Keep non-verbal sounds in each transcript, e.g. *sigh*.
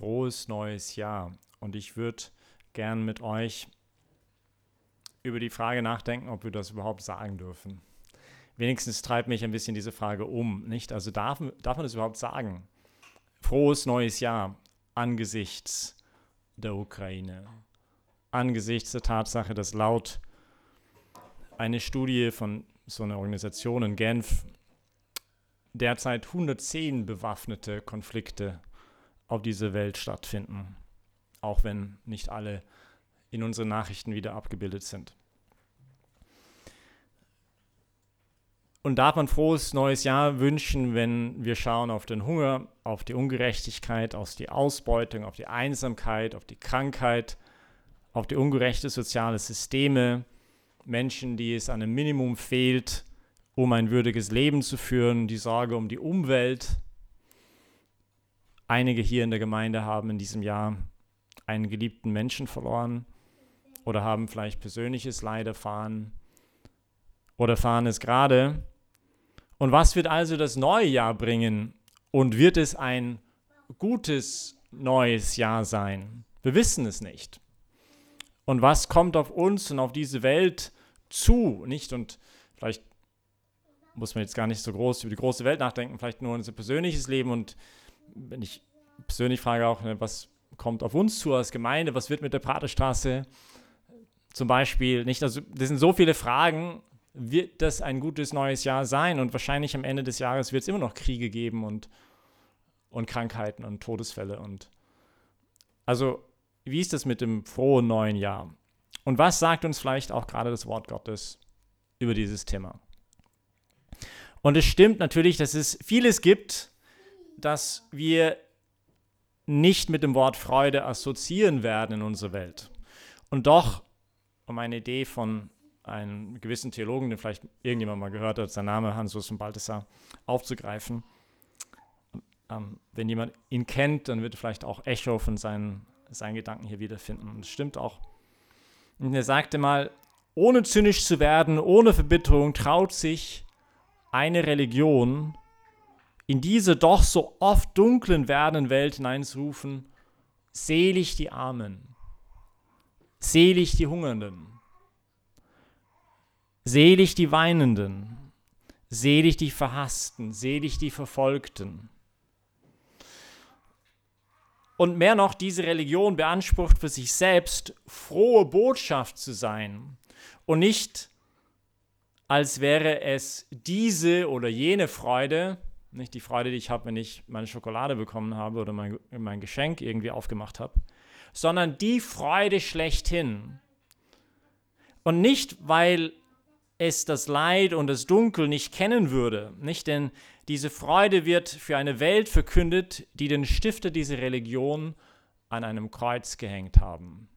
frohes neues Jahr. Und ich würde gern mit euch über die Frage nachdenken, ob wir das überhaupt sagen dürfen. Wenigstens treibt mich ein bisschen diese Frage um, nicht? Also darf, darf man das überhaupt sagen? Frohes neues Jahr angesichts der Ukraine, angesichts der Tatsache, dass laut eine Studie von so einer Organisation in Genf derzeit 110 bewaffnete Konflikte auf dieser Welt stattfinden, auch wenn nicht alle in unseren Nachrichten wieder abgebildet sind. Und darf man frohes neues Jahr wünschen, wenn wir schauen auf den Hunger, auf die Ungerechtigkeit, auf die Ausbeutung, auf die Einsamkeit, auf die Krankheit, auf die ungerechte soziale Systeme, Menschen, die es an einem Minimum fehlt, um ein würdiges Leben zu führen, die Sorge um die Umwelt. Einige hier in der Gemeinde haben in diesem Jahr einen geliebten Menschen verloren oder haben vielleicht persönliches Leid erfahren oder erfahren es gerade. Und was wird also das neue Jahr bringen? Und wird es ein gutes neues Jahr sein? Wir wissen es nicht. Und was kommt auf uns und auf diese Welt zu? Nicht? Und vielleicht muss man jetzt gar nicht so groß über die große Welt nachdenken, vielleicht nur unser persönliches Leben. Und wenn ich persönlich frage auch, ne, was kommt auf uns zu als Gemeinde? Was wird mit der Praterstraße? Zum Beispiel nicht, also das sind so viele Fragen. Wird das ein gutes neues Jahr sein? Und wahrscheinlich am Ende des Jahres wird es immer noch Kriege geben und, und Krankheiten und Todesfälle. Und also, wie ist das mit dem frohen neuen Jahr? Und was sagt uns vielleicht auch gerade das Wort Gottes über dieses Thema? Und es stimmt natürlich, dass es vieles gibt, das wir nicht mit dem Wort Freude assoziieren werden in unserer Welt. Und doch um eine Idee von einem gewissen Theologen, den vielleicht irgendjemand mal gehört hat, sein Name Hansus von Balthasar, aufzugreifen. Ähm, wenn jemand ihn kennt, dann wird er vielleicht auch Echo von seinen, seinen Gedanken hier wiederfinden. Und das stimmt auch. Und er sagte mal, ohne zynisch zu werden, ohne Verbitterung, traut sich eine Religion in diese doch so oft dunklen werdenden Welt hineinzurufen, selig die Armen, Selig die Hungernden, selig die Weinenden, selig die Verhassten, selig die Verfolgten. Und mehr noch, diese Religion beansprucht für sich selbst, frohe Botschaft zu sein und nicht, als wäre es diese oder jene Freude, nicht die Freude, die ich habe, wenn ich meine Schokolade bekommen habe oder mein, mein Geschenk irgendwie aufgemacht habe, sondern die Freude schlechthin. Und nicht, weil es das Leid und das Dunkel nicht kennen würde, nicht denn diese Freude wird für eine Welt verkündet, die den Stifter dieser Religion an einem Kreuz gehängt haben.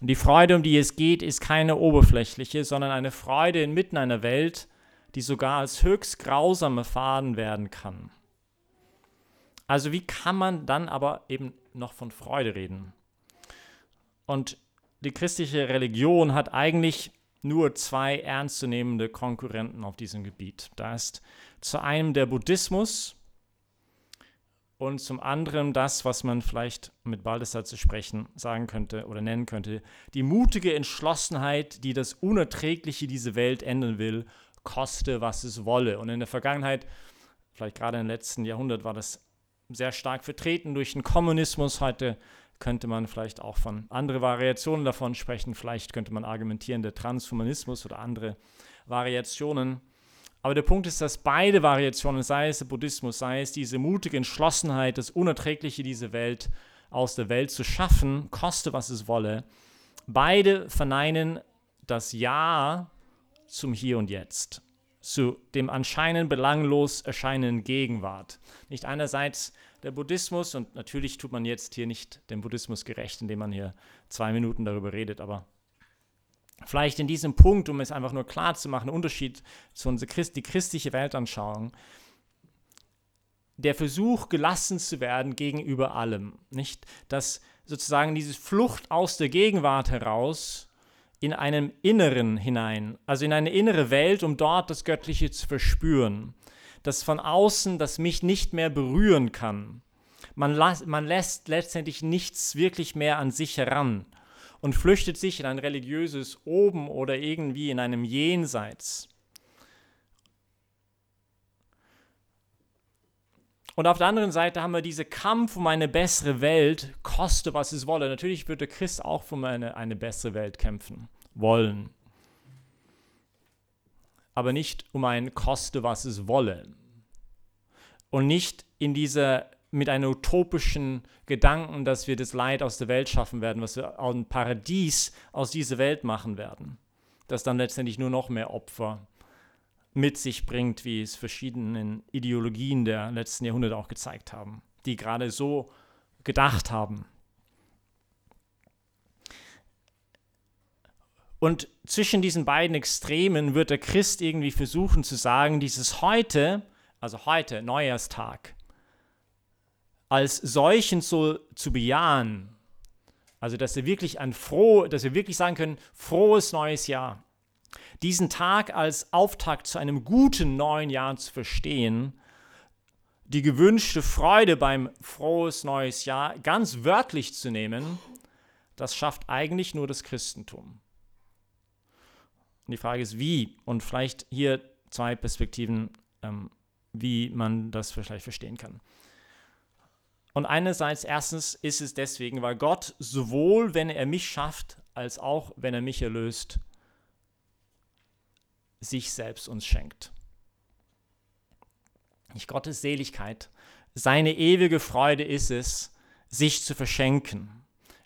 Und die Freude, um die es geht, ist keine oberflächliche, sondern eine Freude inmitten einer Welt, die sogar als höchst grausam erfahren werden kann. Also wie kann man dann aber eben noch von Freude reden? Und die christliche Religion hat eigentlich nur zwei ernstzunehmende Konkurrenten auf diesem Gebiet. Da ist zu einem der Buddhismus und zum anderen das, was man vielleicht mit Baldassar zu sprechen sagen könnte oder nennen könnte, die mutige Entschlossenheit, die das Unerträgliche diese Welt ändern will, koste, was es wolle. Und in der Vergangenheit, vielleicht gerade im letzten Jahrhundert, war das sehr stark vertreten durch den Kommunismus. Heute könnte man vielleicht auch von anderen Variationen davon sprechen. Vielleicht könnte man argumentieren, der Transhumanismus oder andere Variationen. Aber der Punkt ist, dass beide Variationen, sei es der Buddhismus, sei es diese mutige Entschlossenheit, das Unerträgliche, diese Welt aus der Welt zu schaffen, koste was es wolle, beide verneinen das Ja zum Hier und Jetzt zu dem anscheinend belanglos erscheinenden Gegenwart. Nicht einerseits der Buddhismus, und natürlich tut man jetzt hier nicht dem Buddhismus gerecht, indem man hier zwei Minuten darüber redet, aber vielleicht in diesem Punkt, um es einfach nur klar zu machen, Unterschied zu unserer Christ, die christliche Weltanschauung, der Versuch, gelassen zu werden gegenüber allem. Nicht, dass sozusagen diese Flucht aus der Gegenwart heraus in einem Inneren hinein, also in eine innere Welt, um dort das Göttliche zu verspüren. Das von außen, das mich nicht mehr berühren kann. Man, man lässt letztendlich nichts wirklich mehr an sich heran und flüchtet sich in ein religiöses Oben oder irgendwie in einem Jenseits. Und auf der anderen Seite haben wir diesen Kampf um eine bessere Welt, koste was es wolle. Natürlich wird der Christ auch um eine, eine bessere Welt kämpfen wollen. Aber nicht um ein koste was es wolle. Und nicht in dieser mit einem utopischen Gedanken, dass wir das Leid aus der Welt schaffen werden, was wir ein Paradies aus dieser Welt machen werden, das dann letztendlich nur noch mehr Opfer mit sich bringt, wie es verschiedenen Ideologien der letzten Jahrhunderte auch gezeigt haben, die gerade so gedacht haben. Und zwischen diesen beiden Extremen wird der Christ irgendwie versuchen zu sagen, dieses heute, also heute, Neujahrstag, als solchen so zu bejahen. Also, dass wir wirklich ein froh, dass wir wirklich sagen können, frohes neues Jahr diesen Tag als Auftakt zu einem guten neuen Jahr zu verstehen, die gewünschte Freude beim frohes neues Jahr ganz wörtlich zu nehmen, das schafft eigentlich nur das Christentum. Und die Frage ist, wie? Und vielleicht hier zwei Perspektiven, ähm, wie man das vielleicht verstehen kann. Und einerseits, erstens ist es deswegen, weil Gott sowohl, wenn er mich schafft, als auch, wenn er mich erlöst, sich selbst uns schenkt. Nicht Gottes Seligkeit, seine ewige Freude ist es, sich zu verschenken.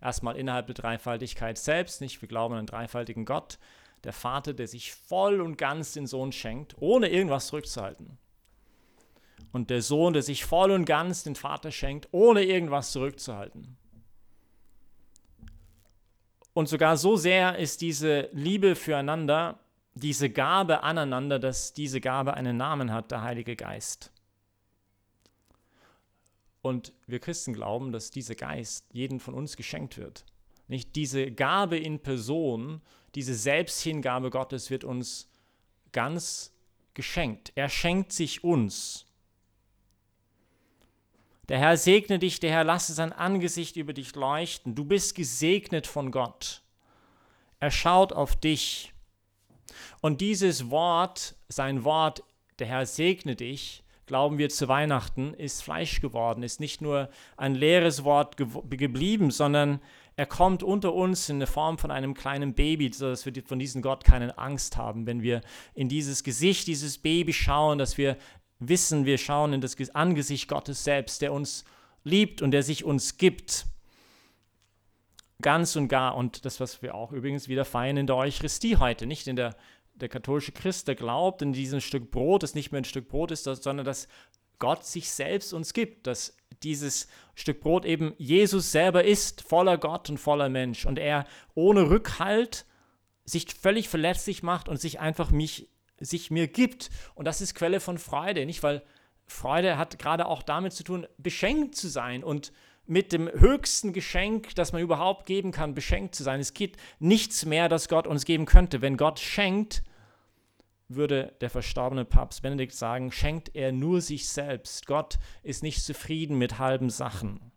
Erstmal innerhalb der Dreifaltigkeit selbst, nicht? Wir glauben an einen dreifaltigen Gott, der Vater, der sich voll und ganz den Sohn schenkt, ohne irgendwas zurückzuhalten. Und der Sohn, der sich voll und ganz den Vater schenkt, ohne irgendwas zurückzuhalten. Und sogar so sehr ist diese Liebe füreinander diese Gabe aneinander, dass diese Gabe einen Namen hat, der Heilige Geist. Und wir Christen glauben, dass dieser Geist jedem von uns geschenkt wird. Nicht diese Gabe in Person, diese Selbsthingabe Gottes wird uns ganz geschenkt. Er schenkt sich uns. Der Herr segne dich, der Herr lasse sein Angesicht über dich leuchten. Du bist gesegnet von Gott. Er schaut auf dich und dieses Wort, sein Wort, der Herr segne dich, glauben wir zu Weihnachten, ist Fleisch geworden, ist nicht nur ein leeres Wort ge geblieben, sondern er kommt unter uns in der Form von einem kleinen Baby, sodass wir von diesem Gott keine Angst haben. Wenn wir in dieses Gesicht dieses Baby schauen, dass wir wissen, wir schauen in das Angesicht Gottes selbst, der uns liebt und der sich uns gibt. Ganz und gar. Und das, was wir auch übrigens wieder feiern in der Eucharistie heute, nicht in der der katholische Christ, der glaubt in diesem Stück Brot, das nicht mehr ein Stück Brot ist, sondern dass Gott sich selbst uns gibt, dass dieses Stück Brot eben Jesus selber ist, voller Gott und voller Mensch und er ohne Rückhalt sich völlig verletzlich macht und sich einfach mich, sich mir gibt. Und das ist Quelle von Freude, nicht? Weil Freude hat gerade auch damit zu tun, beschenkt zu sein und mit dem höchsten Geschenk, das man überhaupt geben kann, beschenkt zu sein. Es gibt nichts mehr, das Gott uns geben könnte. Wenn Gott schenkt, würde der verstorbene Papst Benedikt sagen, schenkt er nur sich selbst. Gott ist nicht zufrieden mit halben Sachen.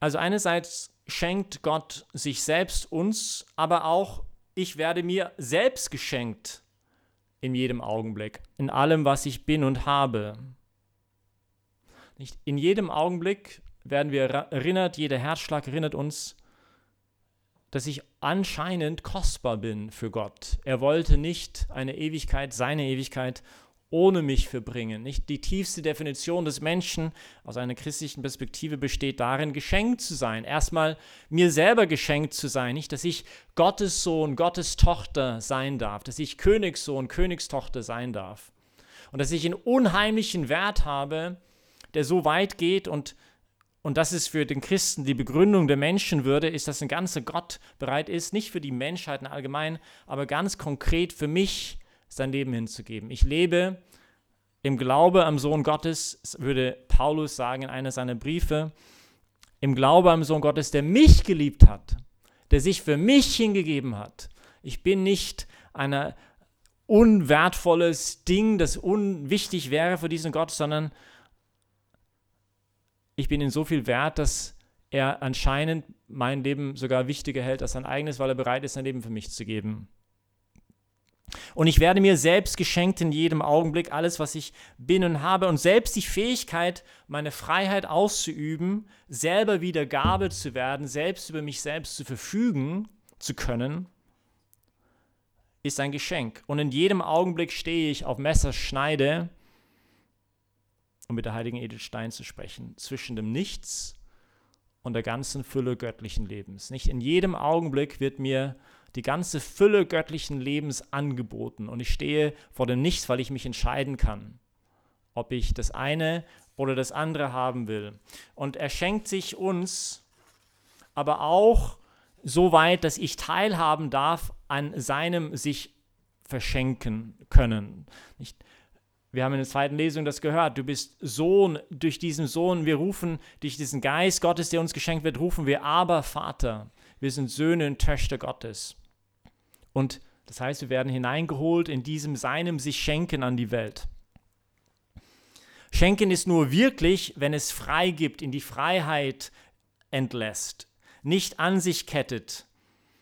Also einerseits schenkt Gott sich selbst uns, aber auch ich werde mir selbst geschenkt in jedem Augenblick, in allem, was ich bin und habe. Nicht in jedem Augenblick werden wir erinnert, jeder Herzschlag erinnert uns, dass ich anscheinend kostbar bin für Gott. Er wollte nicht eine Ewigkeit, seine Ewigkeit ohne mich verbringen. Nicht die tiefste Definition des Menschen aus einer christlichen Perspektive besteht darin, geschenkt zu sein. Erstmal mir selber geschenkt zu sein, nicht, dass ich Gottes Sohn, Gottes Tochter sein darf, dass ich Königssohn, Königstochter sein darf und dass ich einen unheimlichen Wert habe, der so weit geht und, und das ist für den Christen die Begründung der Menschenwürde, ist, dass ein ganzer Gott bereit ist, nicht für die Menschheit allgemein, aber ganz konkret für mich sein Leben hinzugeben. Ich lebe im Glaube am Sohn Gottes, würde Paulus sagen in einer seiner Briefe, im Glaube am Sohn Gottes, der mich geliebt hat, der sich für mich hingegeben hat. Ich bin nicht einer unwertvolles Ding, das unwichtig wäre für diesen Gott, sondern ich bin ihm so viel wert, dass er anscheinend mein Leben sogar wichtiger hält als sein eigenes, weil er bereit ist, sein Leben für mich zu geben. Und ich werde mir selbst geschenkt in jedem Augenblick alles, was ich bin und habe. Und selbst die Fähigkeit, meine Freiheit auszuüben, selber wieder Gabe zu werden, selbst über mich selbst zu verfügen zu können, ist ein Geschenk. Und in jedem Augenblick stehe ich auf Messerschneide, um mit der heiligen Edith Stein zu sprechen, zwischen dem Nichts und der ganzen Fülle göttlichen Lebens. Nicht in jedem Augenblick wird mir die ganze Fülle göttlichen Lebens angeboten und ich stehe vor dem Nichts, weil ich mich entscheiden kann, ob ich das eine oder das andere haben will. Und er schenkt sich uns aber auch so weit, dass ich teilhaben darf an seinem sich verschenken können. Nicht? Wir haben in der zweiten Lesung das gehört. Du bist Sohn durch diesen Sohn. Wir rufen durch diesen Geist Gottes, der uns geschenkt wird, rufen wir aber Vater. Wir sind Söhne und Töchter Gottes. Und das heißt, wir werden hineingeholt in diesem seinem sich schenken an die Welt. Schenken ist nur wirklich, wenn es frei gibt, in die Freiheit entlässt, nicht an sich kettet.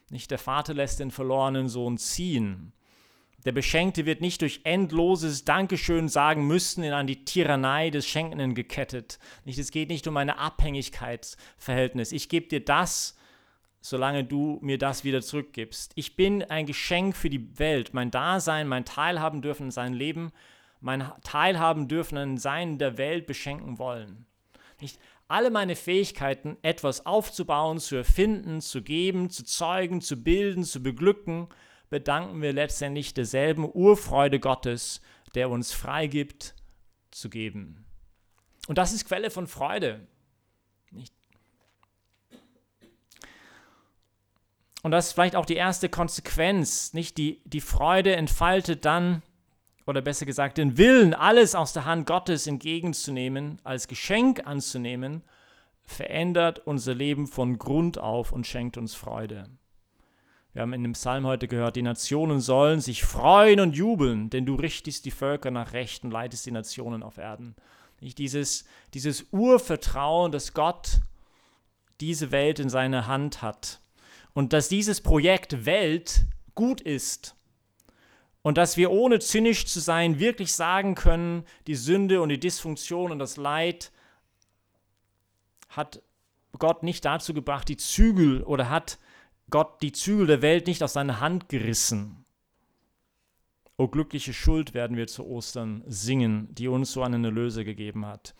Nicht der Vater lässt den verlorenen Sohn ziehen. Der Beschenkte wird nicht durch endloses Dankeschön sagen müssen in an die Tyrannei des Schenkenden gekettet. Nicht, es geht nicht um ein Abhängigkeitsverhältnis. Ich gebe dir das, solange du mir das wieder zurückgibst. Ich bin ein Geschenk für die Welt. Mein Dasein, mein Teilhaben dürfen in sein Leben, mein Teilhaben dürfen in sein der Welt beschenken wollen. Nicht alle meine Fähigkeiten, etwas aufzubauen, zu erfinden, zu geben, zu zeugen, zu bilden, zu beglücken, bedanken wir letztendlich derselben Urfreude Gottes, der uns freigibt, zu geben. Und das ist Quelle von Freude. Und das ist vielleicht auch die erste Konsequenz. Nicht die, die Freude entfaltet dann, oder besser gesagt, den Willen, alles aus der Hand Gottes entgegenzunehmen, als Geschenk anzunehmen, verändert unser Leben von Grund auf und schenkt uns Freude. Wir haben in dem Psalm heute gehört, die Nationen sollen sich freuen und jubeln, denn du richtest die Völker nach Recht und leitest die Nationen auf Erden. Nicht dieses, dieses Urvertrauen, dass Gott diese Welt in seiner Hand hat und dass dieses Projekt Welt gut ist und dass wir ohne zynisch zu sein wirklich sagen können, die Sünde und die Dysfunktion und das Leid hat Gott nicht dazu gebracht, die Zügel oder hat Gott die Zügel der Welt nicht aus seiner Hand gerissen. O glückliche Schuld werden wir zu Ostern singen, die uns so einen Erlöser gegeben hat.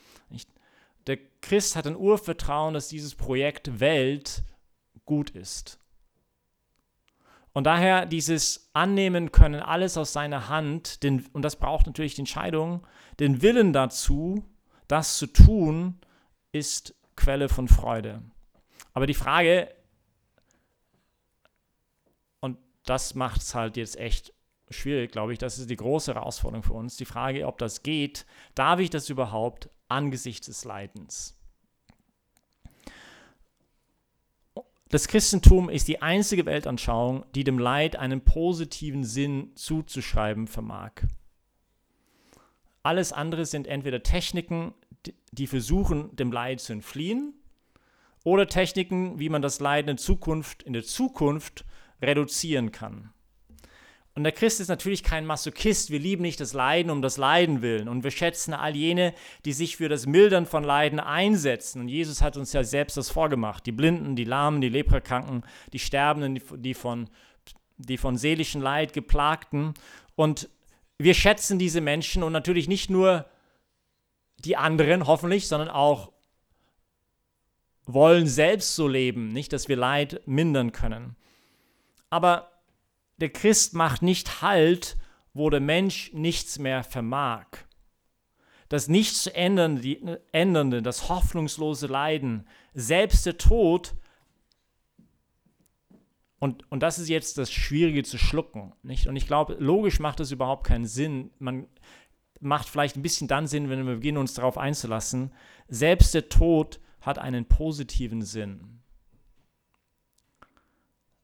Der Christ hat ein Urvertrauen, dass dieses Projekt Welt gut ist. Und daher dieses Annehmen können, alles aus seiner Hand, den, und das braucht natürlich die Entscheidung, den Willen dazu, das zu tun, ist Quelle von Freude. Aber die Frage, und das macht es halt jetzt echt schwierig, glaube ich, das ist die große Herausforderung für uns, die Frage, ob das geht, darf ich das überhaupt angesichts des Leidens? Das Christentum ist die einzige Weltanschauung, die dem Leid einen positiven Sinn zuzuschreiben vermag. Alles andere sind entweder Techniken, die versuchen, dem Leid zu entfliehen, oder Techniken, wie man das Leid in Zukunft, in der Zukunft reduzieren kann. Und der Christ ist natürlich kein Masochist. Wir lieben nicht das Leiden um das Leiden willen. Und wir schätzen all jene, die sich für das Mildern von Leiden einsetzen. Und Jesus hat uns ja selbst das vorgemacht. Die Blinden, die Lahmen, die Leprakranken, die Sterbenden, die von, die von seelischem Leid geplagten. Und wir schätzen diese Menschen und natürlich nicht nur die anderen, hoffentlich, sondern auch wollen selbst so leben. Nicht, dass wir Leid mindern können. Aber der Christ macht nicht Halt, wo der Mensch nichts mehr vermag. Das nichts ändernde, das hoffnungslose Leiden, selbst der Tod, und, und das ist jetzt das Schwierige zu schlucken. Nicht? Und ich glaube, logisch macht das überhaupt keinen Sinn. Man macht vielleicht ein bisschen dann Sinn, wenn wir beginnen, uns darauf einzulassen. Selbst der Tod hat einen positiven Sinn.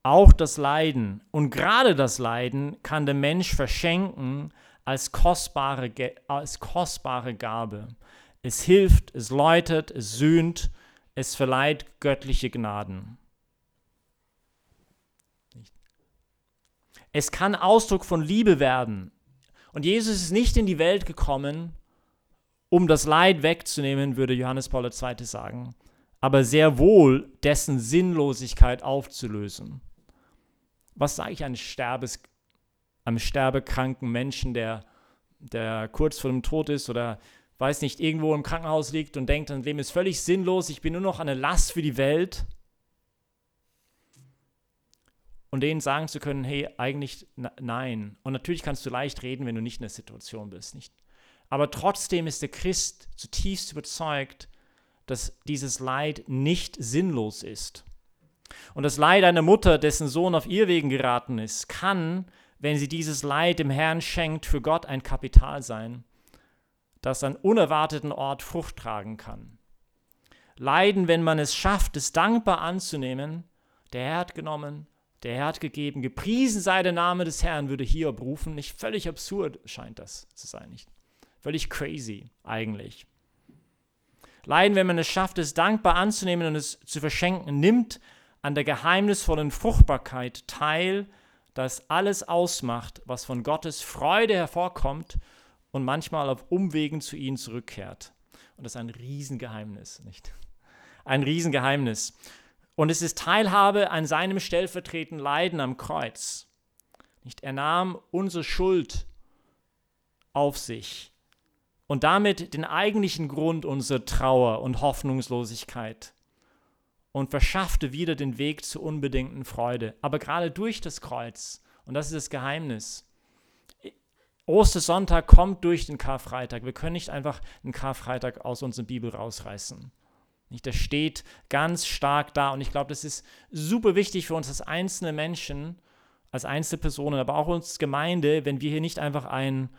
Auch das Leiden und gerade das Leiden kann der Mensch verschenken als kostbare, als kostbare Gabe. Es hilft, es läutet, es sühnt, es verleiht göttliche Gnaden. Es kann Ausdruck von Liebe werden. Und Jesus ist nicht in die Welt gekommen, um das Leid wegzunehmen, würde Johannes Paul II. sagen, aber sehr wohl dessen Sinnlosigkeit aufzulösen. Was sage ich einem, Sterbes, einem sterbekranken Menschen, der, der kurz vor dem Tod ist oder weiß nicht, irgendwo im Krankenhaus liegt und denkt, sein Leben ist völlig sinnlos, ich bin nur noch eine Last für die Welt? Und denen sagen zu können, hey, eigentlich nein. Und natürlich kannst du leicht reden, wenn du nicht in der Situation bist, nicht? Aber trotzdem ist der Christ zutiefst überzeugt, dass dieses Leid nicht sinnlos ist. Und das Leid einer Mutter, dessen Sohn auf ihr Wegen geraten ist, kann, wenn sie dieses Leid dem Herrn schenkt, für Gott ein Kapital sein, das an unerwarteten Ort Frucht tragen kann. Leiden, wenn man es schafft, es dankbar anzunehmen, der Herr hat genommen, der Herr hat gegeben, gepriesen sei der Name des Herrn, würde hier rufen. Nicht völlig absurd scheint das zu sein, nicht? Völlig crazy eigentlich. Leiden, wenn man es schafft, es dankbar anzunehmen und es zu verschenken, nimmt an der geheimnisvollen Fruchtbarkeit teil, das alles ausmacht, was von Gottes Freude hervorkommt und manchmal auf Umwegen zu ihnen zurückkehrt. Und das ist ein Riesengeheimnis, nicht? Ein Riesengeheimnis. Und es ist Teilhabe an seinem stellvertretenden Leiden am Kreuz. Nicht? Er nahm unsere Schuld auf sich und damit den eigentlichen Grund unserer Trauer und Hoffnungslosigkeit und verschaffte wieder den Weg zur unbedingten Freude. Aber gerade durch das Kreuz, und das ist das Geheimnis, Ostersonntag kommt durch den Karfreitag. Wir können nicht einfach den Karfreitag aus unserer Bibel rausreißen. Nicht, das steht ganz stark da und ich glaube, das ist super wichtig für uns als einzelne Menschen, als einzelne Personen, aber auch uns Gemeinde, wenn wir hier nicht einfach ein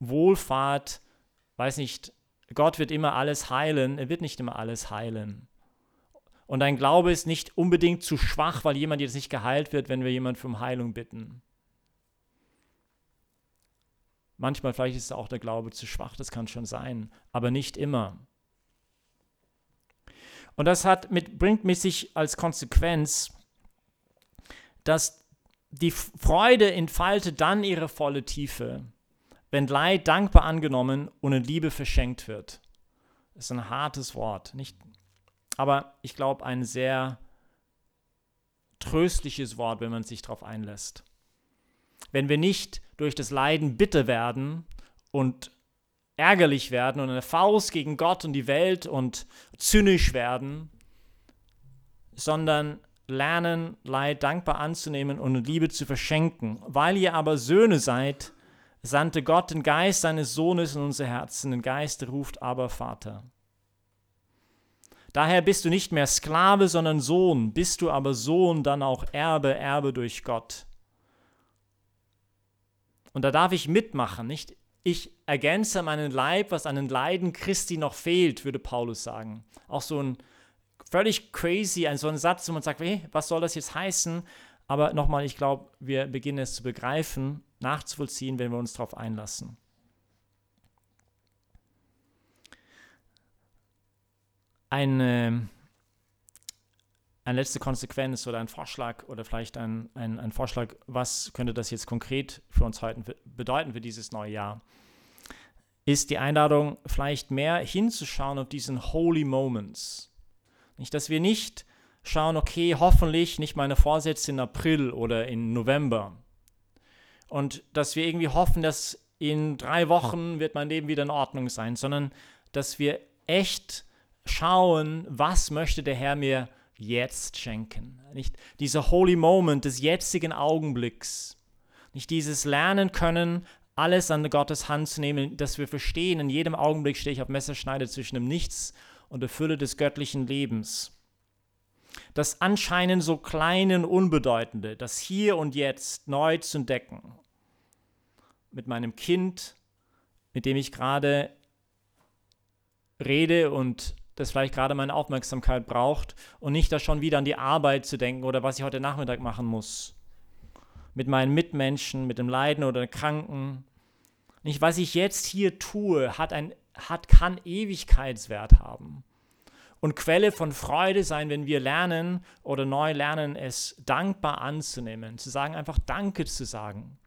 Wohlfahrt weiß nicht, Gott wird immer alles heilen, er wird nicht immer alles heilen. Und dein Glaube ist nicht unbedingt zu schwach, weil jemand jetzt nicht geheilt wird, wenn wir jemand um Heilung bitten. Manchmal vielleicht ist auch der Glaube zu schwach, das kann schon sein, aber nicht immer. Und das hat mit, bringt mit sich als Konsequenz, dass die Freude entfaltet dann ihre volle Tiefe, wenn Leid dankbar angenommen und in Liebe verschenkt wird. Das ist ein hartes Wort, nicht? Aber ich glaube, ein sehr tröstliches Wort, wenn man sich darauf einlässt. Wenn wir nicht durch das Leiden bitter werden und ärgerlich werden und eine Faust gegen Gott und die Welt und zynisch werden, sondern lernen, Leid dankbar anzunehmen und Liebe zu verschenken. Weil ihr aber Söhne seid, sandte Gott den Geist seines Sohnes in unser Herzen, den Geist ruft aber Vater. Daher bist du nicht mehr Sklave, sondern Sohn, bist du aber Sohn, dann auch Erbe, Erbe durch Gott. Und da darf ich mitmachen, nicht? Ich ergänze meinen Leib, was an den Leiden Christi noch fehlt, würde Paulus sagen. Auch so ein völlig crazy, ein so ein Satz, wo man sagt, hey, was soll das jetzt heißen? Aber nochmal, ich glaube, wir beginnen es zu begreifen nachzuvollziehen, wenn wir uns darauf einlassen. Eine, eine letzte Konsequenz oder ein Vorschlag oder vielleicht ein, ein, ein Vorschlag, was könnte das jetzt konkret für uns heute bedeuten für dieses neue Jahr, ist die Einladung, vielleicht mehr hinzuschauen auf diesen Holy Moments. Nicht, dass wir nicht schauen, okay, hoffentlich nicht meine Vorsätze in April oder in November, und dass wir irgendwie hoffen, dass in drei Wochen *laughs* wird mein Leben wieder in Ordnung sein, sondern dass wir echt schauen, was möchte der Herr mir jetzt schenken. Nicht dieser Holy Moment des jetzigen Augenblicks. Nicht dieses Lernen können, alles an Gottes Hand zu nehmen, dass wir verstehen, in jedem Augenblick stehe ich auf Messerschneide zwischen dem Nichts und der Fülle des göttlichen Lebens. Das anscheinend so kleine unbedeutende, das hier und jetzt neu zu entdecken mit meinem Kind, mit dem ich gerade rede und das vielleicht gerade meine Aufmerksamkeit braucht und nicht da schon wieder an die Arbeit zu denken oder was ich heute Nachmittag machen muss. Mit meinen Mitmenschen, mit dem Leiden oder Kranken. Nicht, was ich jetzt hier tue, hat ein, hat, kann Ewigkeitswert haben und Quelle von Freude sein, wenn wir lernen oder neu lernen, es dankbar anzunehmen, zu sagen, einfach Danke zu sagen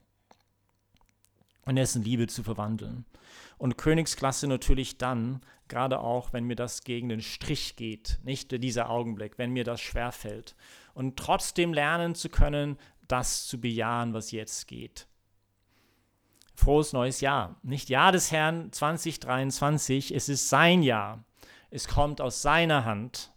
und es in Liebe zu verwandeln. Und Königsklasse natürlich dann, gerade auch, wenn mir das gegen den Strich geht, nicht dieser Augenblick, wenn mir das schwerfällt. Und trotzdem lernen zu können, das zu bejahen, was jetzt geht. Frohes neues Jahr. Nicht Jahr des Herrn 2023, es ist sein Jahr. Es kommt aus seiner Hand.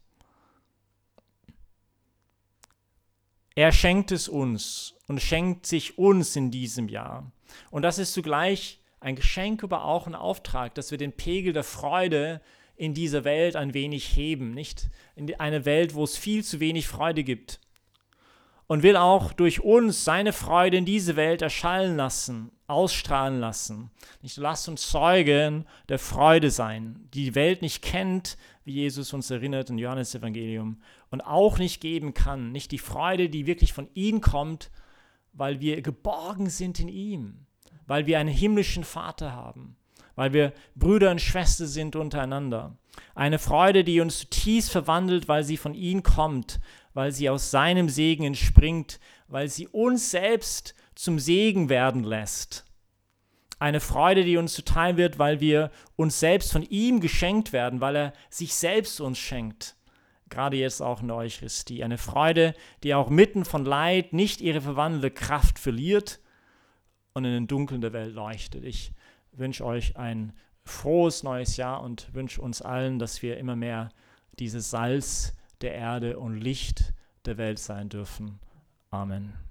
Er schenkt es uns und schenkt sich uns in diesem Jahr. Und das ist zugleich ein Geschenk, aber auch ein Auftrag, dass wir den Pegel der Freude in dieser Welt ein wenig heben, nicht in eine Welt, wo es viel zu wenig Freude gibt. Und will auch durch uns seine Freude in diese Welt erschallen lassen, ausstrahlen lassen. Nicht lasst uns Zeugen der Freude sein, die die Welt nicht kennt, wie Jesus uns erinnert im Johannesevangelium, und auch nicht geben kann. Nicht die Freude, die wirklich von ihm kommt, weil wir geborgen sind in ihm, weil wir einen himmlischen Vater haben, weil wir Brüder und Schwestern sind untereinander. Eine Freude, die uns zutiefst verwandelt, weil sie von ihm kommt, weil sie aus seinem Segen entspringt, weil sie uns selbst zum Segen werden lässt. Eine Freude, die uns zuteil wird, weil wir uns selbst von ihm geschenkt werden, weil er sich selbst uns schenkt gerade jetzt auch in der Eucharistie. Eine Freude, die auch mitten von Leid nicht ihre verwandelte Kraft verliert und in den Dunkeln der Welt leuchtet. Ich wünsche euch ein frohes neues Jahr und wünsche uns allen, dass wir immer mehr dieses Salz der Erde und Licht der Welt sein dürfen. Amen.